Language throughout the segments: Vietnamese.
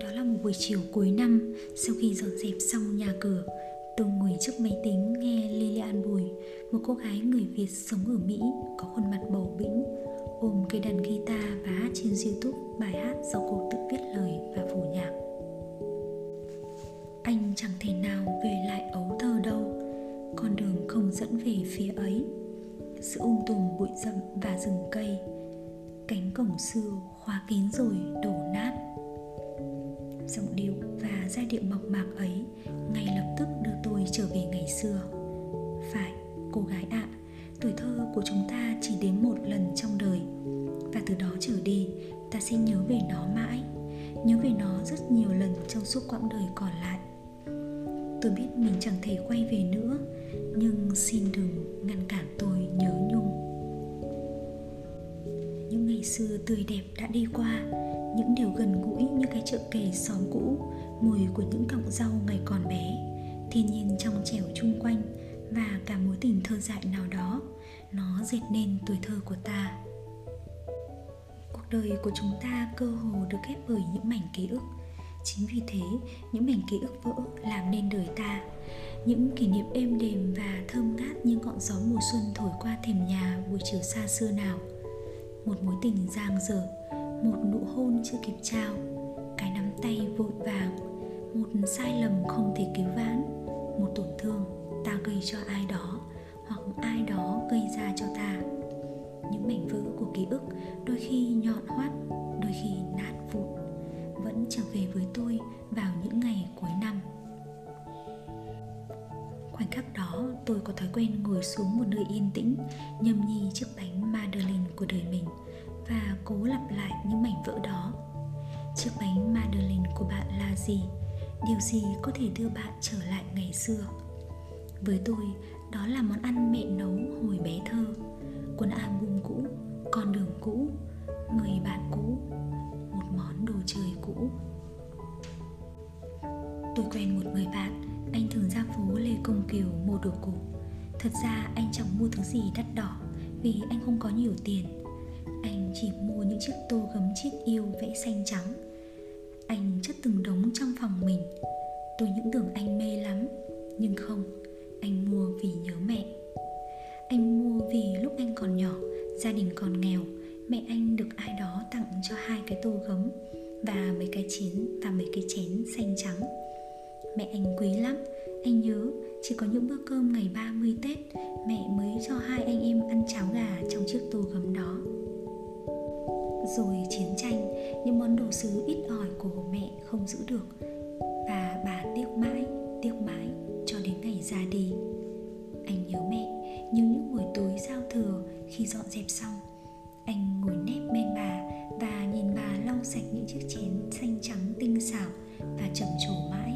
đó là một buổi chiều cuối năm, sau khi dọn dẹp xong nhà cửa, tôi ngồi trước máy tính nghe Lilian Bùi, một cô gái người Việt sống ở Mỹ, có khuôn mặt bầu bĩnh, ôm cây đàn guitar và hát trên YouTube bài hát do cô tự viết lời và phổ nhạc. Anh chẳng thể nào về lại ấu thơ đâu, con đường không dẫn về phía ấy. Sự um tùm bụi rậm và rừng cây, cánh cổng xưa khóa kín rồi đổ nát giọng điệu và giai điệu mộc mạc ấy ngay lập tức đưa tôi trở về ngày xưa. Phải cô gái ạ à, tuổi thơ của chúng ta chỉ đến một lần trong đời. Và từ đó trở đi ta sẽ nhớ về nó mãi nhớ về nó rất nhiều lần trong suốt quãng đời còn lại. Tôi biết mình chẳng thể quay về nữa nhưng xin đừng ngăn cản tôi nhớ nhung. Những ngày xưa tươi đẹp đã đi qua những điều gần gũi chợ kề xóm cũ, mùi của những cọng rau ngày còn bé. Thiên nhiên trong trẻo chung quanh và cả mối tình thơ dại nào đó, nó dệt nên tuổi thơ của ta. Cuộc đời của chúng ta cơ hồ được ghép bởi những mảnh ký ức. Chính vì thế, những mảnh ký ức vỡ làm nên đời ta. Những kỷ niệm êm đềm và thơm ngát như ngọn gió mùa xuân thổi qua thềm nhà buổi chiều xa xưa nào. Một mối tình giang dở, một nụ hôn chưa kịp trao tay vội vàng, một sai lầm không thể cứu vãn, một tổn thương ta gây cho ai đó hoặc ai đó gây ra cho ta. Những mảnh vỡ của ký ức đôi khi nhọn hoắt, đôi khi nát vụn, vẫn trở về với tôi vào những ngày cuối năm. Khoảnh khắc đó, tôi có thói quen ngồi xuống một nơi yên tĩnh, nhâm nhi chiếc bánh madeleine của đời mình và cố lặp lại những mảnh vỡ đó chiếc bánh madeleine của bạn là gì? Điều gì có thể đưa bạn trở lại ngày xưa? Với tôi, đó là món ăn mẹ nấu hồi bé thơ. Cuốn album cũ, con đường cũ, người bạn cũ, một món đồ chơi cũ. Tôi quen một người bạn, anh thường ra phố lê công kiều mua đồ cũ thật ra anh chẳng mua thứ gì đắt đỏ vì anh không có nhiều tiền. Anh chỉ mua những chiếc tô gấm chiếc yêu vẽ xanh trắng anh chất từng đống trong phòng mình. Tôi những tưởng anh mê lắm, nhưng không, anh mua vì nhớ mẹ. Anh mua vì lúc anh còn nhỏ, gia đình còn nghèo, mẹ anh được ai đó tặng cho hai cái tô gấm và mấy cái chén và mấy cái chén xanh trắng. Mẹ anh quý lắm, anh nhớ, chỉ có những bữa cơm ngày 30 Tết, mẹ mới cho hai anh em ăn cháo gà trong chiếc tô gấm đó rồi chiến tranh, những món đồ sứ ít ỏi của mẹ không giữ được. Và bà tiếc mãi tiếc mãi cho đến ngày ra đi. Anh nhớ mẹ như những buổi tối giao thừa khi dọn dẹp xong, anh ngồi nép bên bà và nhìn bà lau sạch những chiếc chén xanh trắng tinh xảo và trầm trồ mãi.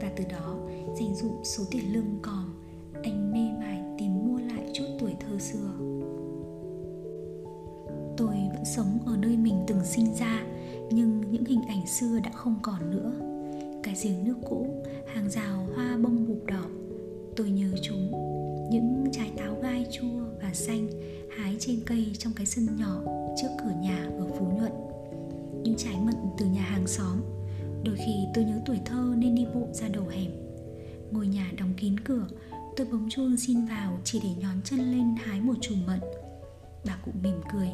Và từ đó, dành dụm số tiền lương còn, anh mê mải tìm mua lại chút tuổi thơ xưa sống ở nơi mình từng sinh ra, nhưng những hình ảnh xưa đã không còn nữa. Cái giếng nước cũ, hàng rào hoa bông bụp đỏ, tôi nhớ chúng. Những trái táo gai chua và xanh hái trên cây trong cái sân nhỏ trước cửa nhà ở phú nhuận. Những trái mận từ nhà hàng xóm. Đôi khi tôi nhớ tuổi thơ nên đi bộ ra đầu hẻm. Ngôi nhà đóng kín cửa, tôi bấm chuông xin vào chỉ để nhón chân lên hái một chùm mận. Bà cụ mỉm cười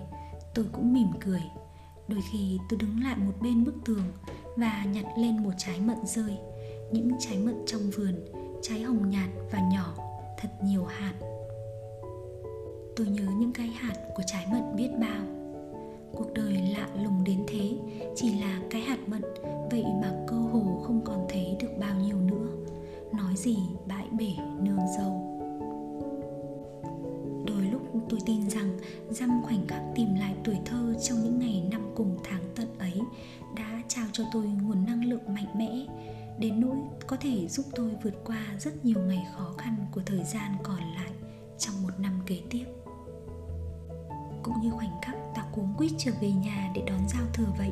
tôi cũng mỉm cười. Đôi khi tôi đứng lại một bên bức tường và nhặt lên một trái mận rơi. Những trái mận trong vườn, trái hồng nhạt và nhỏ, thật nhiều hạt. Tôi nhớ những cái hạt của trái mận biết bao. Cuộc đời lạ lùng đến thế, chỉ là cái hạt mận, vậy mà cơ hồ không còn thấy được bao nhiêu nữa. Nói gì bãi bể, nương dâu tôi tin rằng dăm khoảnh khắc tìm lại tuổi thơ trong những ngày năm cùng tháng tận ấy đã trao cho tôi nguồn năng lượng mạnh mẽ. Đến nỗi có thể giúp tôi vượt qua rất nhiều ngày khó khăn của thời gian còn lại trong một năm kế tiếp. Cũng như khoảnh khắc ta cuống quýt trở về nhà để đón giao thừa vậy,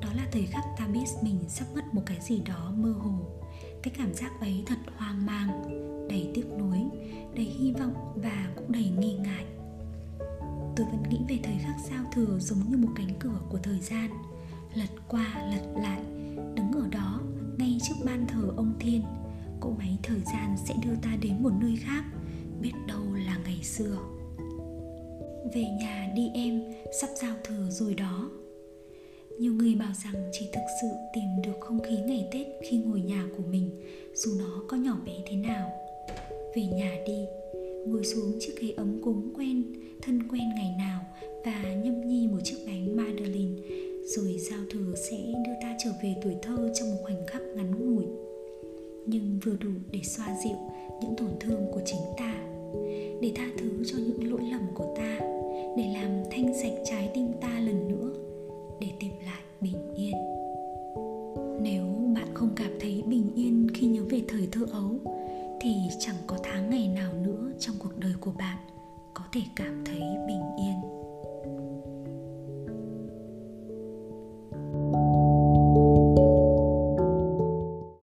đó là thời khắc ta biết mình sắp mất một cái gì đó mơ hồ. Cái cảm giác ấy thật hoang mang, đầy tiếc nuối, đầy hy vọng và đầy nghi ngại. Tôi vẫn nghĩ về thời khắc giao thừa giống như một cánh cửa của thời gian lật qua lật lại đứng ở đó, ngay trước ban thờ ông thiên. Cỗ máy thời gian sẽ đưa ta đến một nơi khác biết đâu là ngày xưa. Về nhà đi em sắp giao thừa rồi đó. Nhiều người bảo rằng chỉ thực sự tìm được không khí ngày tết khi ngồi nhà của mình dù nó có nhỏ bé thế nào. Về nhà đi ngồi xuống chiếc ghế ấm cúng quen thân quen ngày nào và nhâm nhi một chiếc bánh Madeleine, rồi giao thừa sẽ đưa ta trở về tuổi thơ trong một khoảnh khắc ngắn ngủi. Nhưng vừa đủ để xoa dịu những tổn thương của chính ta. Để tha thứ cho những lỗi lầm của thể cảm thấy bị